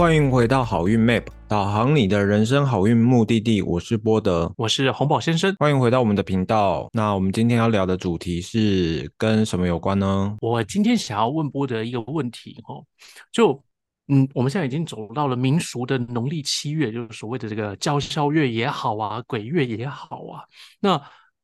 欢迎回到好运 Map，导航你的人生好运目的地。我是波德，我是红宝先生。欢迎回到我们的频道。那我们今天要聊的主题是跟什么有关呢？我今天想要问波德一个问题哦，就嗯，我们现在已经走到了民俗的农历七月，就是所谓的这个交宵月也好啊，鬼月也好啊。那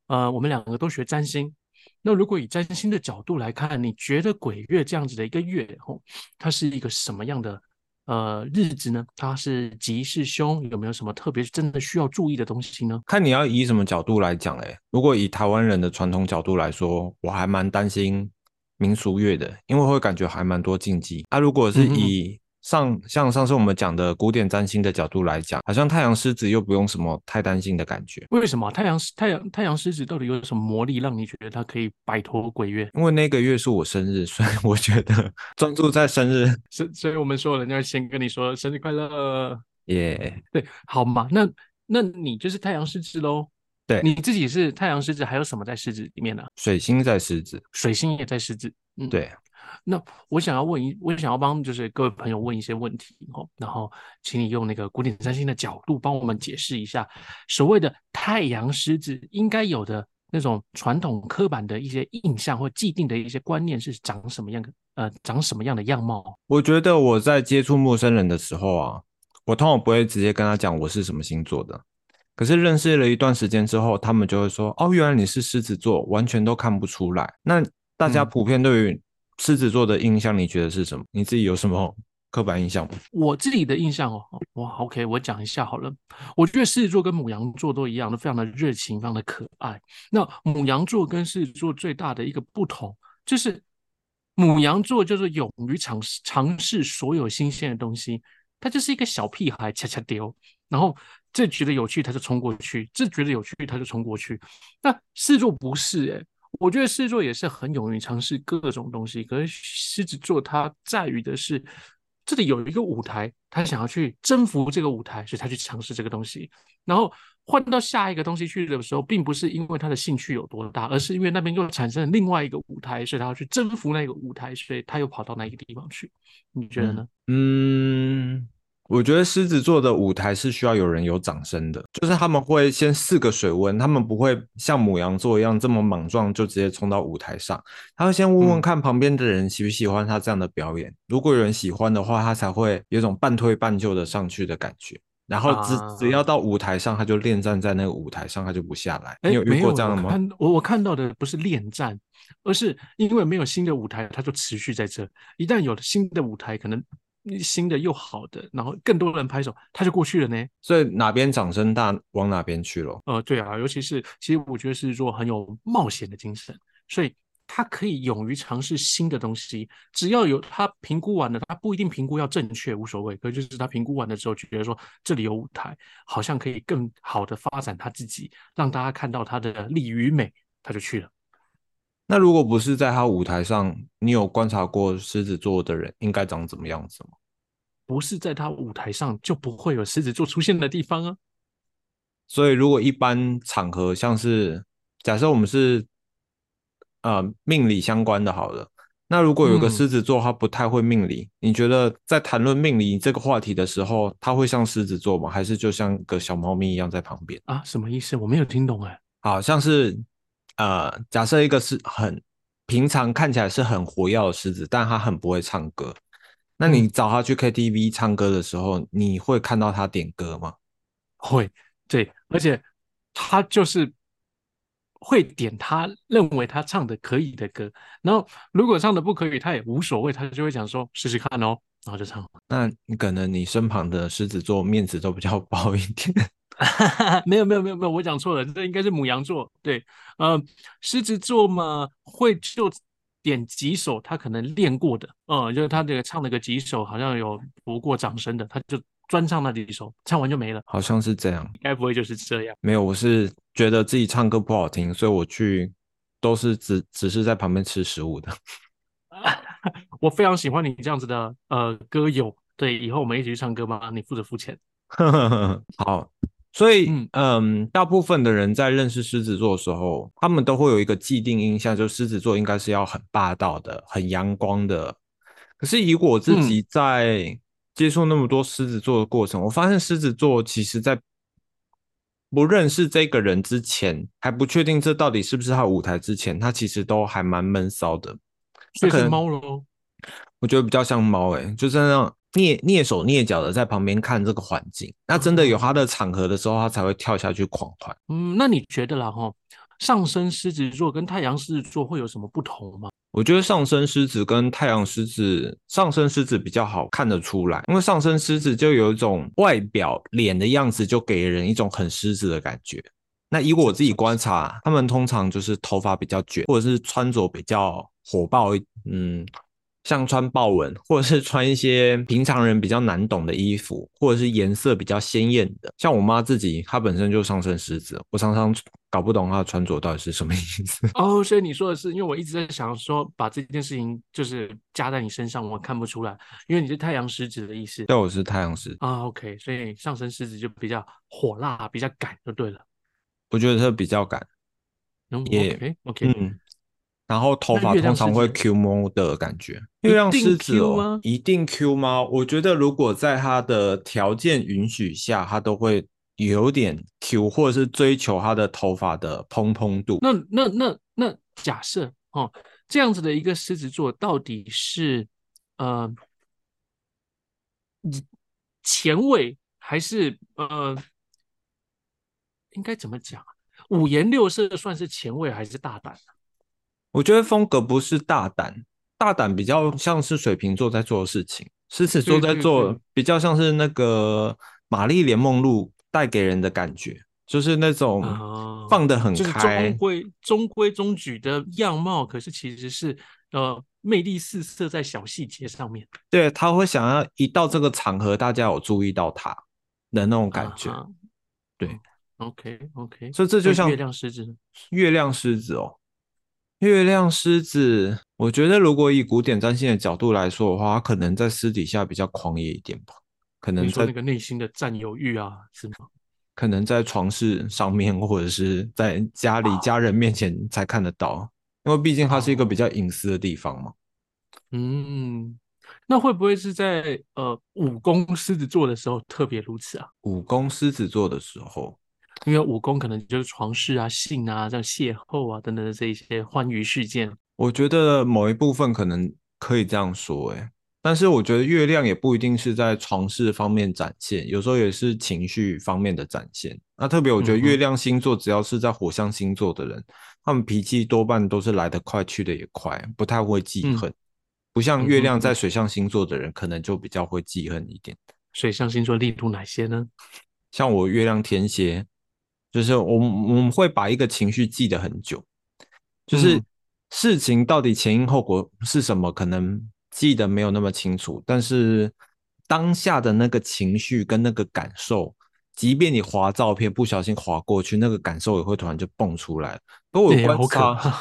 呃，我们两个都学占星。那如果以占星的角度来看，你觉得鬼月这样子的一个月哦，它是一个什么样的？呃，日子呢？它是吉是凶？有没有什么特别真的需要注意的东西呢？看你要以什么角度来讲嘞。如果以台湾人的传统角度来说，我还蛮担心民俗月的，因为会感觉还蛮多禁忌。啊，如果是以上像上次我们讲的古典占星的角度来讲，好像太阳狮子又不用什么太担心的感觉。为什么太阳太阳太阳狮子到底有什么魔力，让你觉得它可以摆脱鬼月？因为那个月是我生日，所以我觉得 专注在生日。所所以我们说人家先跟你说生日快乐，耶。对，好嘛，那那你就是太阳狮子喽。对，你自己是太阳狮子，还有什么在狮子里面呢？水星在狮子，水星也在狮子。嗯，对。那我想要问一，我想要帮就是各位朋友问一些问题哦，然后请你用那个古典占星的角度帮我们解释一下，所谓的太阳狮子应该有的那种传统刻板的一些印象或既定的一些观念是长什么样的？呃，长什么样的样貌？我觉得我在接触陌生人的时候啊，我通常不会直接跟他讲我是什么星座的，可是认识了一段时间之后，他们就会说，哦，原来你是狮子座，完全都看不出来。那大家普遍对于狮子座的印象，你觉得是什么？你自己有什么刻板印象吗？我自己的印象哦，哇，OK，我讲一下好了。我觉得狮子座跟母羊座都一样，都非常的热情，非常的可爱。那母羊座跟狮子座最大的一个不同，就是母羊座就是勇于尝试尝试所有新鲜的东西，他就是一个小屁孩，恰恰丢，然后这觉得有趣他就冲过去，这觉得有趣他就冲过去。那狮子座不是哎。我觉得狮子座也是很勇于尝试各种东西，可是狮子座它在于的是这里有一个舞台，他想要去征服这个舞台，所以他去尝试这个东西。然后换到下一个东西去的时候，并不是因为他的兴趣有多大，而是因为那边又产生了另外一个舞台，所以他要去征服那个舞台，所以他又跑到那个地方去。你觉得呢？嗯。我觉得狮子座的舞台是需要有人有掌声的，就是他们会先试个水温，他们不会像母羊座一样这么莽撞就直接冲到舞台上，他会先问问看旁边的人喜不喜欢他这样的表演，如果有人喜欢的话，他才会有种半推半就的上去的感觉，然后只只要到舞台上，他就恋战在那个舞台上，他就不下来。你有遇过这样的吗？我我看到的不是恋战，而是因为没有新的舞台，他就持续在这，一旦有了新的舞台，可能。新的又好的，然后更多人拍手，他就过去了呢。所以哪边掌声大，往哪边去了。呃，对啊，尤其是其实我觉得是说很有冒险的精神，所以他可以勇于尝试新的东西。只要有他评估完了，他不一定评估要正确，无所谓。可就是他评估完了之后，觉得说这里有舞台，好像可以更好的发展他自己，让大家看到他的力与美，他就去了。那如果不是在他舞台上，你有观察过狮子座的人应该长怎么样子吗？不是在他舞台上，就不会有狮子座出现的地方啊。所以，如果一般场合，像是假设我们是呃命理相关的，好了，那如果有个狮子座他不太会命理，你觉得在谈论命理这个话题的时候，他会像狮子座吗？还是就像个小猫咪一样在旁边啊？什么意思？我没有听懂哎。好像是。呃，假设一个是很平常看起来是很活跃的狮子，但他很不会唱歌。那你找他去 KTV 唱歌的时候，你会看到他点歌吗？会，对，而且他就是会点他认为他唱的可以的歌。然后如果唱的不可以，他也无所谓，他就会讲说试试看哦，然后就唱。那你可能你身旁的狮子座面子都比较薄一点。没有没有没有没有，我讲错了，这应该是母羊座。对，呃，狮子座嘛，会就点几首他可能练过的，嗯，就是他这个唱了个几首，好像有不过掌声的，他就专唱那几首，唱完就没了。好像是这样，该不会就是这样？没有，我是觉得自己唱歌不好听，所以我去都是只只是在旁边吃食物的。我非常喜欢你这样子的呃歌友，对，以后我们一起去唱歌吧，你负责付钱。好。所以，嗯，大部分的人在认识狮子座的时候，他们都会有一个既定印象，就狮子座应该是要很霸道的、很阳光的。可是，以我自己在接触那么多狮子座的过程，我发现狮子座其实在不认识这个人之前，还不确定这到底是不是他舞台之前，他其实都还蛮闷骚的。所以是猫喽？我觉得比较像猫，诶，就是那种蹑蹑手蹑脚的在旁边看这个环境。那真的有他的场合的时候，他才会跳下去狂欢。嗯，那你觉得啦？哈，上升狮子座跟太阳狮子座会有什么不同吗？我觉得上升狮子跟太阳狮子，上升狮子比较好看得出来，因为上升狮子就有一种外表脸的样子，就给人一种很狮子的感觉。那以我自己观察，他们通常就是头发比较卷，或者是穿着比较火爆，嗯。像穿豹纹，或者是穿一些平常人比较难懂的衣服，或者是颜色比较鲜艳的。像我妈自己，她本身就上升狮子，我常常搞不懂她的穿着到底是什么意思。哦，所以你说的是，因为我一直在想说，把这件事情就是加在你身上，我看不出来，因为你是太阳狮子的意思。对，我是太阳狮啊。OK，所以上升狮子就比较火辣，比较赶，就对了。我觉得它比较赶，也 OK，嗯。然后头发通常会 Q 猫的感觉，月亮狮子哦，一定 Q 吗？我觉得如果在他的条件允许下，他都会有点 Q，或者是追求他的头发的蓬蓬度。那那那那假设哦，这样子的一个狮子座到底是呃前卫还是呃应该怎么讲？五颜六色算是前卫还是大胆呢？我觉得风格不是大胆，大胆比较像是水瓶座在做的事情，狮子座在做比较像是那个玛丽莲梦露带给人的感觉，就是那种放得很开，中规中规中矩的样貌，可是其实是呃魅力四射在小细节上面。对他会想要一到这个场合，大家有注意到他的那种感觉。对，OK OK，所以这就像月亮狮子，月亮狮子哦。月亮狮子，我觉得如果以古典占星的角度来说的话，可能在私底下比较狂野一点吧。可能在那个内心的占有欲啊，是吗？可能在床事上面，或者是在家里家人面前才看得到，因为毕竟它是一个比较隐私的地方嘛。嗯，那会不会是在呃五宫狮子座的时候特别如此啊？五宫狮子座的时候。因为武功可能就是床事啊、性啊、这样邂逅啊等等的这一些欢愉事件。我觉得某一部分可能可以这样说，哎，但是我觉得月亮也不一定是在床事方面展现，有时候也是情绪方面的展现。那特别我觉得月亮星座只要是在火象星座的人，他们脾气多半都是来得快去的也快，不太会记恨，不像月亮在水象星座的人可能就比较会记恨一点。水象星座例如哪些呢？像我月亮天蝎。就是我们我们会把一个情绪记得很久，就是事情到底前因后果是什么，可能记得没有那么清楚，但是当下的那个情绪跟那个感受，即便你划照片不小心划过去，那个感受也会突然就蹦出来。不过我观察，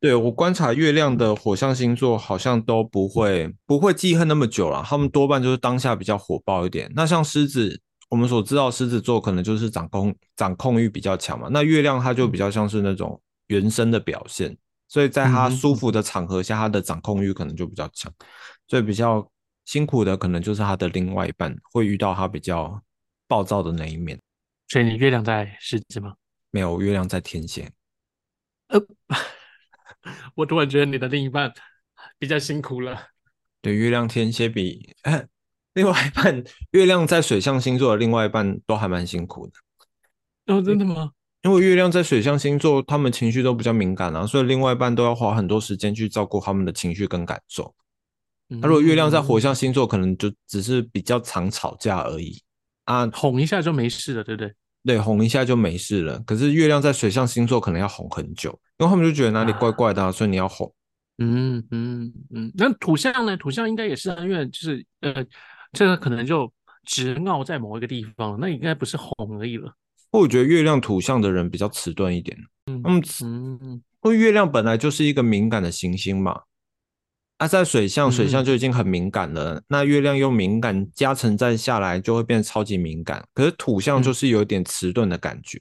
对我观察月亮的火象星座好像都不会不会记恨那么久了，他们多半就是当下比较火爆一点。那像狮子。我们所知道狮子座可能就是掌控掌控欲比较强嘛，那月亮它就比较像是那种原生的表现，所以在它舒服的场合下，他的掌控欲可能就比较强，所以比较辛苦的可能就是他的另外一半会遇到他比较暴躁的那一面。所以你月亮在狮子吗？没有，月亮在天蝎。呃，我突然觉得你的另一半比较辛苦了。对，月亮天蝎比。另外一半月亮在水象星座的另外一半都还蛮辛苦的哦，真的吗？因为月亮在水象星座，他们情绪都比较敏感啊，所以另外一半都要花很多时间去照顾他们的情绪跟感受。那如果月亮在火象星座，可能就只是比较常吵架而已啊，哄一下就没事了，对不对？对，哄一下就没事了。可是月亮在水象星座，可能要哄很久，因为他们就觉得哪里怪怪的，所以你要哄。嗯嗯嗯，那土象呢？土象应该也是啊，因为就是呃。这个可能就直拗在某一个地方，那应该不是红而已了。我觉得月亮土象的人比较迟钝一点。嗯嗯，因为月亮本来就是一个敏感的行星嘛。啊，在水象，水象就已经很敏感了，那月亮又敏感，加成再下来就会变得超级敏感。可是土象就是有点迟钝的感觉，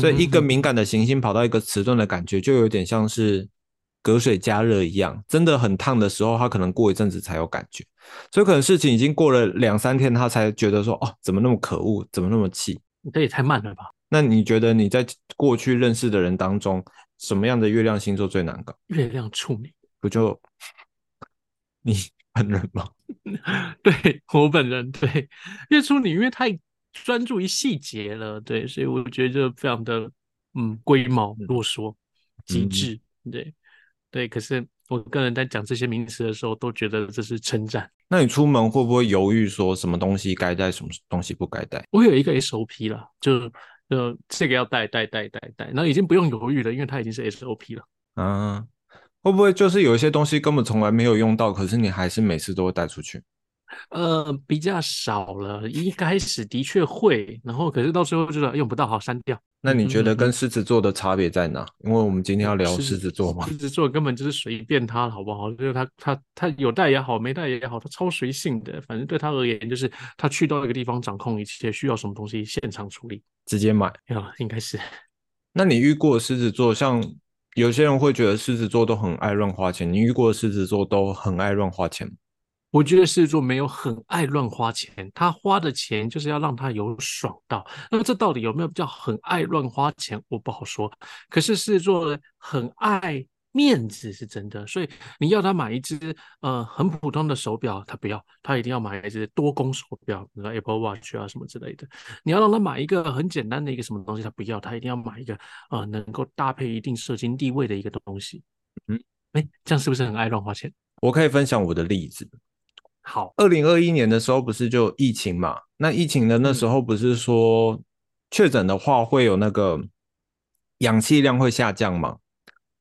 所以一个敏感的行星跑到一个迟钝的感觉，就有点像是隔水加热一样，真的很烫的时候，他可能过一阵子才有感觉，所以可能事情已经过了两三天，他才觉得说，哦，怎么那么可恶，怎么那么气？这也太慢了吧？那你觉得你在过去认识的人当中，什么样的月亮星座最难搞？月亮处女，不就你本人吗？对我本人，对月处女，因为太专注于细节了，对，所以我觉得非常的嗯龟毛啰嗦，极致，对对。可是我个人在讲这些名词的时候，都觉得这是称赞。那你出门会不会犹豫，说什么东西该带，什么东西不该带？我有一个 SOP 了，就呃这个要带带带带带，那已经不用犹豫了，因为它已经是 SOP 了。嗯。会不会就是有一些东西根本从来没有用到，可是你还是每次都会带出去？呃，比较少了。一开始的确会，然后可是到最后就是用不到，好删掉。那你觉得跟狮子座的差别在哪？因为我们今天要聊狮子座嘛。狮子座根本就是随便他，好不好？就是他他他有带也好，没带也好，他超随性的。反正对他而言，就是他去到一个地方，掌控一切，需要什么东西现场处理，直接买。呀，应该是。那你遇过狮子座像？有些人会觉得狮子座都很爱乱花钱，你遇过的狮子座都很爱乱花钱吗？我觉得狮子座没有很爱乱花钱，他花的钱就是要让他有爽到。那么这到底有没有叫很爱乱花钱？我不好说。可是狮子座很爱。面子是真的，所以你要他买一只呃很普通的手表，他不要，他一定要买一只多功手表，比如说 Apple Watch 啊什么之类的。你要让他买一个很简单的一个什么东西，他不要，他一定要买一个呃能够搭配一定社经地位的一个东西。嗯，哎，这样是不是很爱乱花钱？我可以分享我的例子。好，二零二一年的时候不是就疫情嘛？那疫情的那时候不是说确诊的话会有那个氧气量会下降嘛？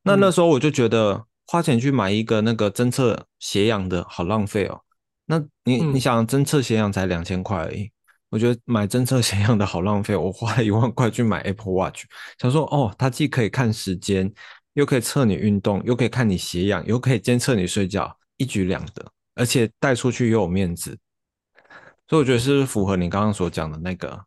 那那时候我就觉得花钱去买一个那个侦测血氧的好浪费哦。那你你想侦测血氧才两千块而已，我觉得买侦测血氧的好浪费。我花了一万块去买 Apple Watch，想说哦，它既可以看时间，又可以测你运动，又可以看你血氧，又可以监测你睡觉，一举两得，而且带出去又有面子。所以我觉得是符合你刚刚所讲的那个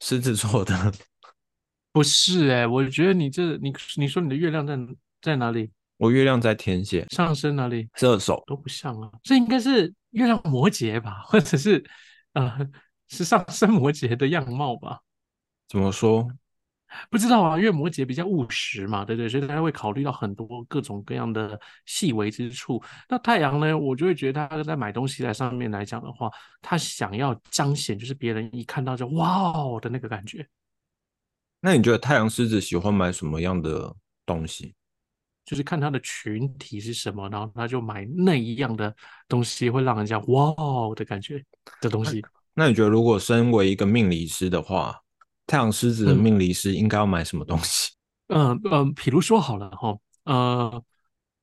狮子座的。不是哎，我觉得你这你你说你的月亮在。在哪里？我月亮在天蝎，上升哪里？射手都不像啊，这应该是月亮摩羯吧，或者是呃，是上升摩羯的样貌吧？怎么说？不知道啊，因为摩羯比较务实嘛，对对，所以他会考虑到很多各种各样的细微之处。那太阳呢，我就会觉得他在买东西在上面来讲的话，他想要彰显，就是别人一看到就哇哦的那个感觉。那你觉得太阳狮子喜欢买什么样的东西？就是看他的群体是什么，然后他就买那一样的东西，会让人家哇哦的感觉的东西。那你觉得，如果身为一个命理师的话，太阳狮子的命理师应该要买什么东西？嗯 嗯，比如说好了哈，呃，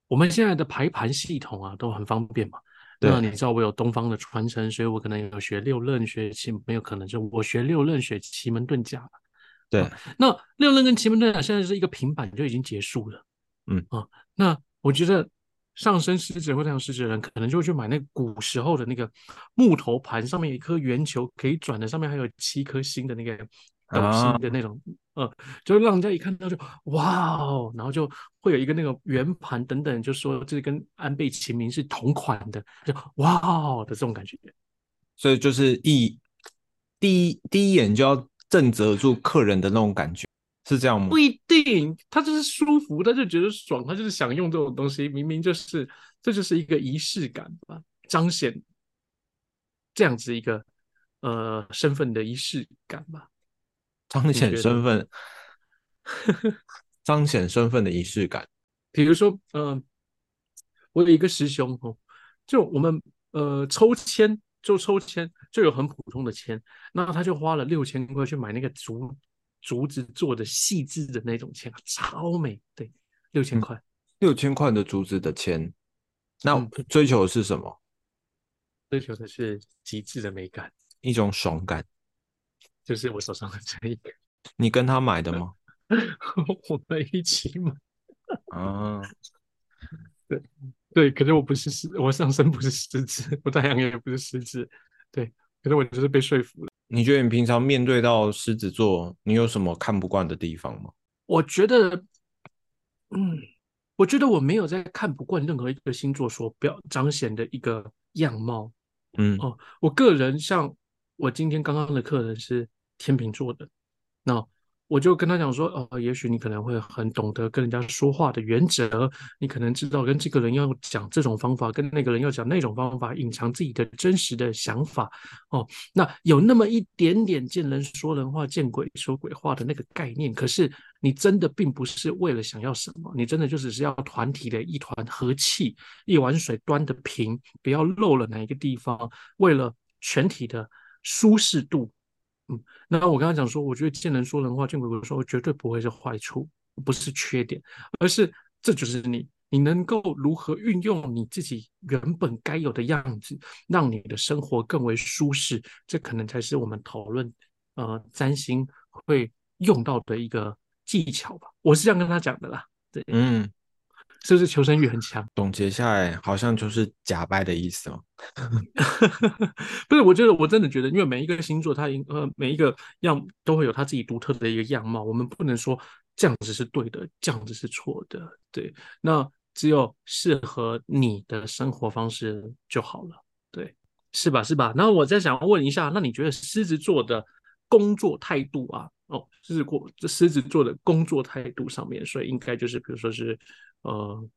我们现在的排盘系统啊都很方便嘛。那你知道我有东方的传承，所以我可能有学六壬学奇，没有可能就我学六壬学奇门遁甲对，那六壬跟奇门遁甲现在是一个平板就已经结束了。嗯啊，那我觉得上升狮子或太阳狮子的人，可能就会去买那古时候的那个木头盘，上面有一颗圆球可以转的，上面还有七颗星的那个斗星的那种，呃，就让人家一看到就哇哦，然后就会有一个那个圆盘等等，就说这跟安倍晴明是同款的，就哇哦的这种感觉。所以就是一第一第一眼就要震慑住客人的那种感觉。是这样吗？不一定，他就是舒服，他就觉得爽，他就是想用这种东西。明明就是，这就是一个仪式感吧，彰显这样子一个呃身份的仪式感吧，彰显身份，彰显身份的仪式感。比如说，嗯，我有一个师兄哦，就我们呃抽签，就抽签就有很普通的签，那他就花了六千块去买那个竹。竹子做的细致的那种签，超美。对，六千块，六千块的竹子的签，那追求的是什么？追求的是极致的美感，一种爽感。就是我手上的这一个，你跟他买的吗？我们一起买。啊，对对，可是我不是狮，我上身不是狮子，我太阳也不是狮子。对，可是我就是被说服了。你觉得你平常面对到狮子座，你有什么看不惯的地方吗？我觉得，嗯，我觉得我没有在看不惯任何一个星座所表彰显的一个样貌。嗯哦，我个人像我今天刚刚的客人是天秤座的，那我就跟他讲说，哦，也许你可能会很懂得跟人家说话的原则，你可能知道跟这个人要讲这种方法，跟那个人要讲那种方法，隐藏自己的真实的想法。哦，那有那么一点点见人说人话，见鬼说鬼话的那个概念，可是你真的并不是为了想要什么，你真的就只是要团体的一团和气，一碗水端得平，不要漏了哪一个地方，为了全体的舒适度。那我刚刚讲说，我觉得见人说人话，见鬼鬼说，绝对不会是坏处，不是缺点，而是这就是你，你能够如何运用你自己原本该有的样子，让你的生活更为舒适，这可能才是我们讨论呃占星会用到的一个技巧吧。我是这样跟他讲的啦，对，嗯，是不是求生欲很强？总结下来好像就是假掰的意思哦。不是，我觉得我真的觉得，因为每一个星座它应呃每一个样都会有它自己独特的一个样貌，我们不能说这样子是对的，这样子是错的，对，那只有适合你的生活方式就好了，对，是吧？是吧？然后我再想问一下，那你觉得狮子座的工作态度啊？哦，狮子座这狮子座的工作态度上面，所以应该就是比如说是呃。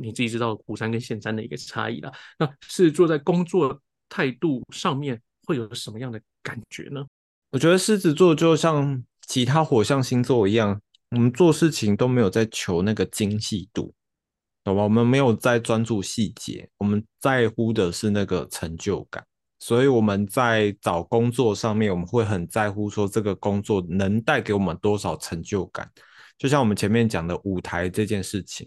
你自己知道古山跟现山的一个差异啦。那狮子座在工作态度上面会有什么样的感觉呢？我觉得狮子座就像其他火象星座一样，我们做事情都没有在求那个精细度，懂吧？我们没有在专注细节，我们在乎的是那个成就感。所以我们在找工作上面，我们会很在乎说这个工作能带给我们多少成就感。就像我们前面讲的舞台这件事情。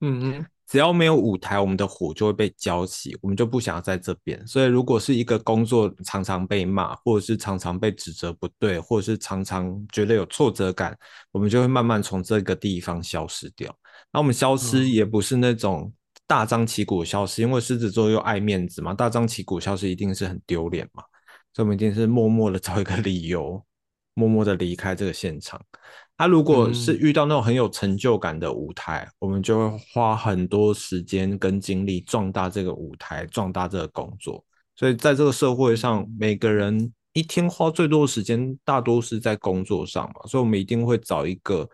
嗯，只要没有舞台，我们的火就会被浇熄，我们就不想要在这边。所以，如果是一个工作常常被骂，或者是常常被指责不对，或者是常常觉得有挫折感，我们就会慢慢从这个地方消失掉。那我们消失也不是那种大张旗鼓消失，因为狮子座又爱面子嘛，大张旗鼓消失一定是很丢脸嘛，所以我们一定是默默的找一个理由，默默的离开这个现场。他如果是遇到那种很有成就感的舞台，我们就会花很多时间跟精力壮大这个舞台，壮大这个工作。所以在这个社会上，每个人一天花最多的时间，大多是在工作上嘛。所以，我们一定会找一个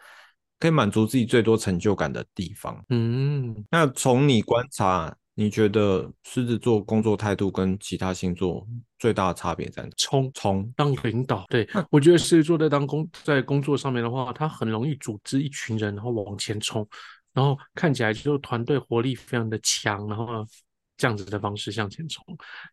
可以满足自己最多成就感的地方。嗯，那从你观察。你觉得狮子座工作态度跟其他星座最大的差别在哪？冲冲当领导，对我觉得狮子座在当工在工作上面的话，他很容易组织一群人，然后往前冲，然后看起来就团队活力非常的强，然后这样子的方式向前冲。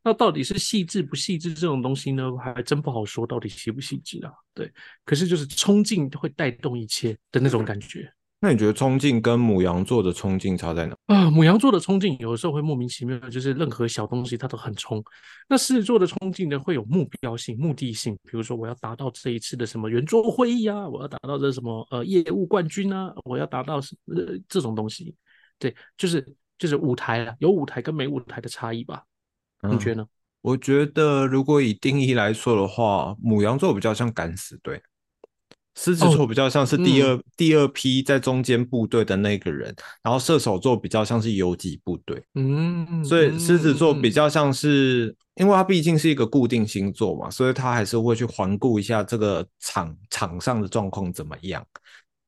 那到底是细致不细致这种东西呢？还真不好说，到底细不细致啊？对，可是就是冲劲会带动一切的那种感觉。那你觉得冲劲跟母羊座的冲劲差在哪？啊，母羊座的冲劲有的时候会莫名其妙，就是任何小东西它都很冲。那狮子座的冲劲呢，会有目标性、目的性，比如说我要达到这一次的什么圆桌会议啊，我要达到这什么呃业务冠军啊，我要达到呃这种东西。对，就是就是舞台啊，有舞台跟没舞台的差异吧？你觉得呢？我觉得如果以定义来说的话，母羊座比较像敢死队。狮子座比较像是第二第二批在中间部队的那个人，然后射手座比较像是游击部队。嗯，所以狮子座比较像是，因为它毕竟是一个固定星座嘛，所以他还是会去环顾一下这个场场上的状况怎么样，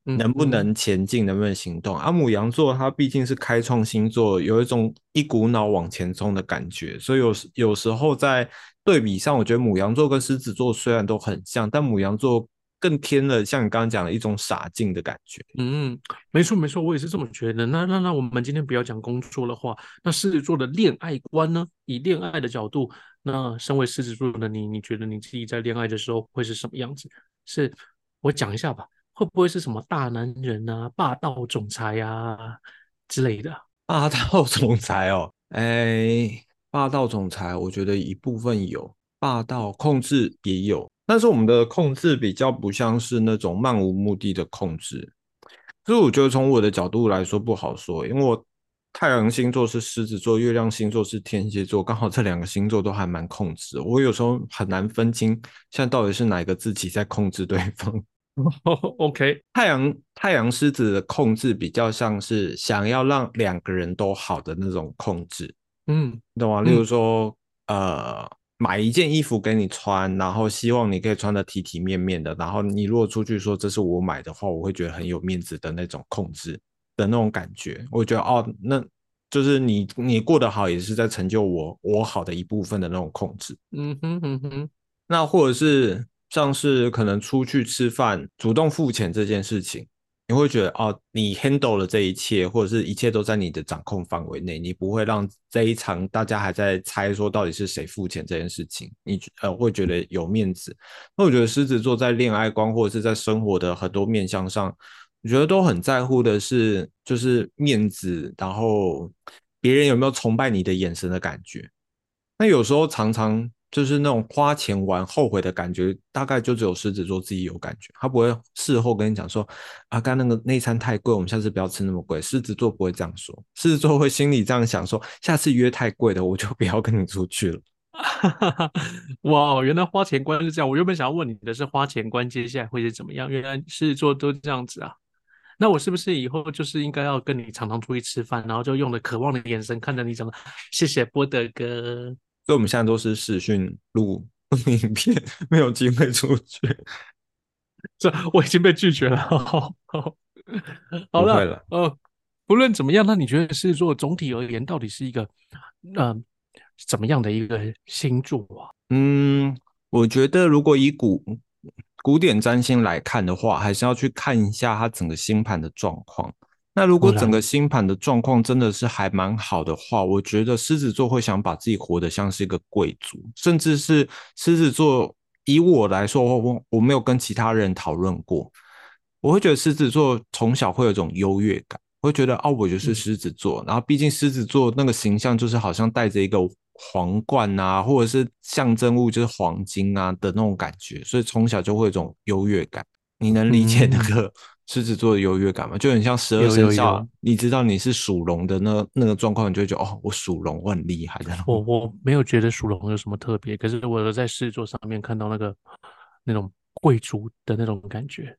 能不能前进，能不能行动。而母羊座它毕竟是开创星座，有一种一股脑往前冲的感觉，所以有有时候在对比上，我觉得母羊座跟狮子座虽然都很像，但母羊座。更添了像你刚刚讲的一种傻劲的感觉。嗯，没错没错，我也是这么觉得。那那那我们今天不要讲工作的话，那狮子座的恋爱观呢？以恋爱的角度，那身为狮子座的你，你觉得你自己在恋爱的时候会是什么样子？是我讲一下吧，会不会是什么大男人啊、霸道总裁啊之类的？霸道总裁哦，哎，霸道总裁，我觉得一部分有霸道控制也有。但是我们的控制比较不像是那种漫无目的的控制，所以我觉得从我的角度来说不好说，因为我太阳星座是狮子座，月亮星座是天蝎座，刚好这两个星座都还蛮控制，我有时候很难分清现在到底是哪个自己在控制对方。OK，太阳太阳狮子的控制比较像是想要让两个人都好的那种控制，嗯，你懂吗？例如说，呃，买一件衣服给你穿，然后希望你可以穿的体体面面的，然后你如果出去说这是我买的话，我会觉得很有面子的那种控制的那种感觉。我觉得哦，那就是你你过得好，也是在成就我我好的一部分的那种控制。嗯哼嗯哼，那或者是像是可能出去吃饭，主动付钱这件事情，你会觉得哦，你 handle 了这一切，或者是一切都在你的掌控范围内，你不会让这一场大家还在猜说到底是谁付钱这件事情，你呃会觉得有面子。那我觉得狮子座在恋爱观或者是在生活的很多面向上，我觉得都很在乎的是就是面子，然后别人有没有崇拜你的眼神的感觉。那有时候常常就是那种花钱玩后悔的感觉，大概就只有狮子座自己有感觉，他不会事后跟你讲说啊，刚那个那餐太贵，我们下次不要吃那么贵。狮子座不会这样说，狮子座会心里这样想说，下次约太贵的，我就不要跟你出去了。哇，原来花钱观是这样。我原本想要问你的是花钱观接下来会是怎么样，原来狮子座都这样子啊。那我是不是以后就是应该要跟你常常出去吃饭，然后就用了渴望的眼神看着你，怎么谢谢波德哥。所以我们现在都是视讯 录影片，没有机会出去。这我已经被拒绝了。好好好了，呃，不论怎么样，那你觉得狮子座总体而言到底是一个嗯、怎么样的一个星座啊？嗯，我觉得如果以古古典占星来看的话，还是要去看一下它整个星盘的状况。那如果整个星盘的状况真的是还蛮好的话，我觉得狮子座会想把自己活得像是一个贵族，甚至是狮子座。以我来说，我我没有跟其他人讨论过，我会觉得狮子座从小会有一种优越感，会觉得哦，我就是嗯狮子座。然后毕竟狮子座那个形象就是好像带着一个皇冠啊，或者是象征物就是黄金啊的那种感觉，所以从小就会有一种优越感。你能理解那个狮子座的优越感嘛？就很像十二生肖有，你知道你是属龙的那那个状况，你就会觉得哦，我属龙，我很厉害的。我我没有觉得属龙有什么特别，可是我有在狮子座上面看到那个那种贵族的那种感觉。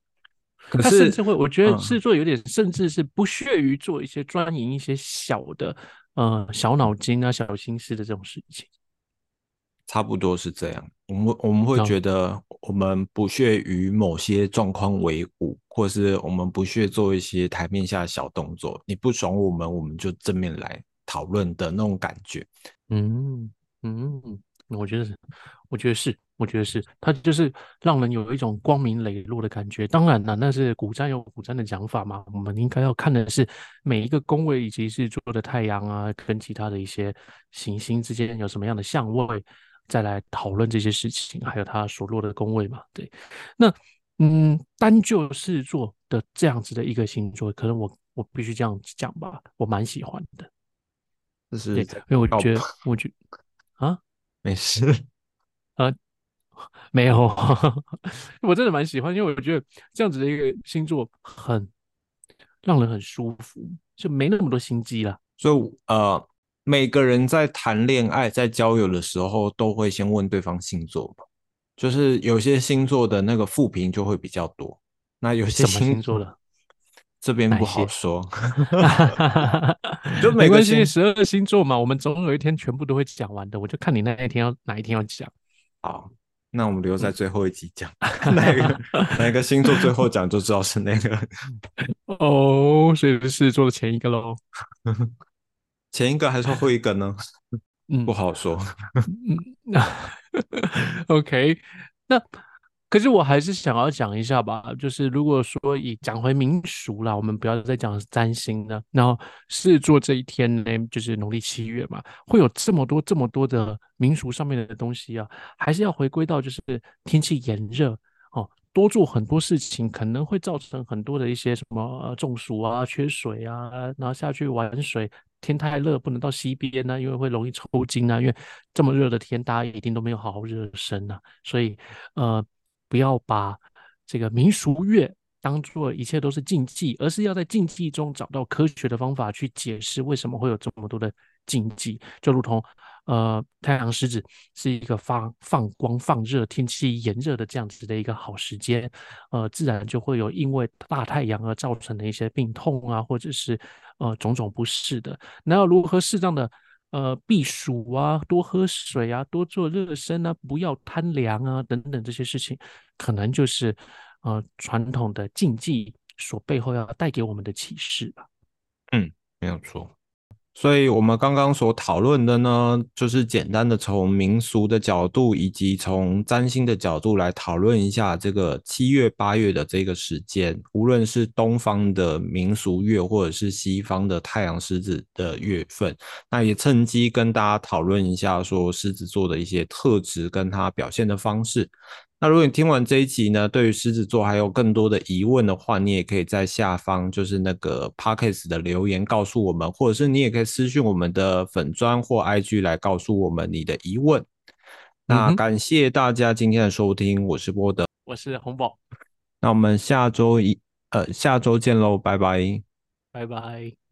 可是他甚至会，我觉得嗯狮子座有点，甚至是不屑于做一些专营一些小的呃小脑筋啊、小心思的这种事情。差不多是这样，我们我们会哦觉得我们不屑于某些状况为伍，或是我们不屑做一些台面下的小动作。你不爽我们，我们就正面来讨论的那种感觉。嗯嗯，我觉得是，我觉得是，我觉得是，它就是让人有一种光明磊落的感觉。当然了，那是古占有古占的讲法嘛，我们应该要看的是每一个宫位以及是做的太阳啊，跟其他的一些行星之间有什么样的相位，再来讨论这些事情，还有他所落的宫位嘛。对，那嗯，单就狮子座的这样子的一个星座，可能我我必须这样讲吧，我蛮喜欢的。对，这是在因为我告觉得，我觉啊。没事啊，没有，我真的蛮喜欢，因为我觉得这样子的一个星座很让人很舒服，就没那么多心机了。所以呃，每个人在谈恋爱、在交友的时候，都会先问对方星座吧。就是有些星座的那个负评就会比较多，那有些什么星座的？这边不好说。就没关系，十二星座嘛，我们总有一天全部都会讲完的。我就看你那一天要哪一天要讲。好，那我们留在嗯最后一集讲，哪个哪个星座最后讲就知道是那个。哦，所以是做的前一个喽。前一个还是后一个呢？嗯不好说。嗯，那 OK，那可是我还是想要讲一下吧，就是如果说以讲回民俗啦，我们不要再讲占星了。然后是做这一天呢，就是农历七月嘛，会有这么多这么多的民俗上面的东西啊，还是要回归到就是天气炎热哦，多做很多事情可能会造成很多的一些什么呃中暑啊、缺水啊，然后下去玩水。天太热不能到溪边呢、因为会容易抽筋啊。因为这么热的天，大家一定都没有好好热身啊，所以呃，不要把这个民俗乐当做一切都是禁忌，而是要在禁忌中找到科学的方法去解释为什么会有这么多的禁忌。就如同呃，太阳狮子是一个放放光放热、天气炎热的这样子的一个好时间，呃，自然就会有因为大太阳而造成的一些病痛啊，或者是呃种种不适的。那要如何适当的呃避暑啊，多喝水啊，多做热身啊，不要贪凉啊，等等这些事情，可能就是呃传统的禁忌所背后要带给我们的启示吧。嗯，没有错。所以，我们刚刚所讨论的呢，就是简单的从民俗的角度，以及从占星的角度来讨论一下这个七月、八月的这个时间，无论是东方的民俗月，或者是西方的太阳狮子的月份，那也趁机跟大家讨论一下，说狮子座的一些特质跟它表现的方式。那如果你听完这一集呢，对于狮子座还有更多的疑问的话，你也可以在下方就是那个 podcast 的留言告诉我们，或者是你也可以私信我们的粉砖或 IG 来告诉我们你的疑问。那感谢大家今天的收听，我是波德，我是红宝，那我们下周一呃下周见喽，拜拜，拜拜。